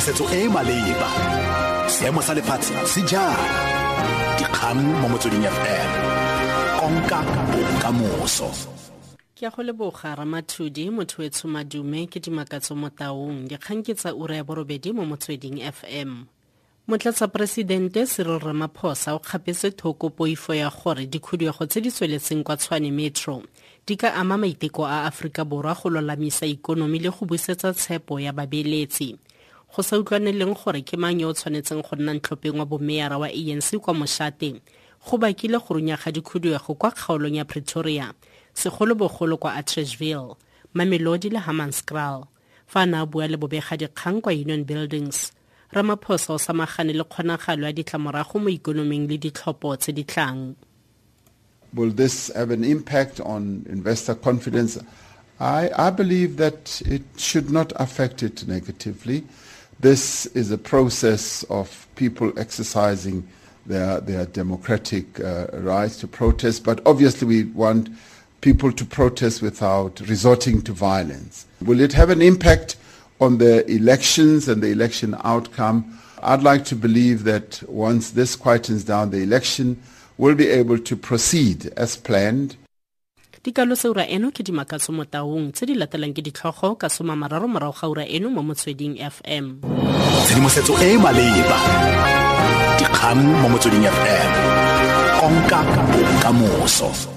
setso e e maleba. Seemo sa lefatshe se jang? Dikgang mo motsweding fm konka bokamoso. Ke go leboga ramathudi motho e tshomadume ke dimakatso mo taong dikgang ke tsa ura ya borobedi mo motsweding fm motlatsaporesidente cyril ramaphosa o kgapetse thoko poifo ya gore dikhuduego tse di tsweletseng kwa tshwane metro di ka ama maiteko a aforika borwa go lolamisa ikonomi le go busetsa tshepo ya babeeletsi go sa gore ke mang yo o tshwanetseng go nna ntlhopheng wa bomeara wa anc kwa mošate go bakile go dikhuduego kwa kgaolong ya pretoria segolobogolo kwa atteridgeville mamelodi le fa a ne a bua le bobegadikgang kwa union buildings ramaphosa o samagane le kgonagalo ya ditlamorago mo ikonoming le ditlhopho tse di tlang Will this have an impact on investor confidence? I, I believe that it should not affect it negatively. This is a process of people exercising their, their democratic uh, rights to protest, but obviously we want people to protest without resorting to violence. Will it have an impact on the elections and the election outcome? I'd like to believe that once this quietens down the election, we'll be able to proceed as planned. Dikalosa ura eno ke dimakatso mo taong tse di latelang ke ditlhogo ka soma mararo morago ga ura eno mo motsweding fm tshedimosetso e e maleba. Dikgang mo motsweding fm konka bokamoso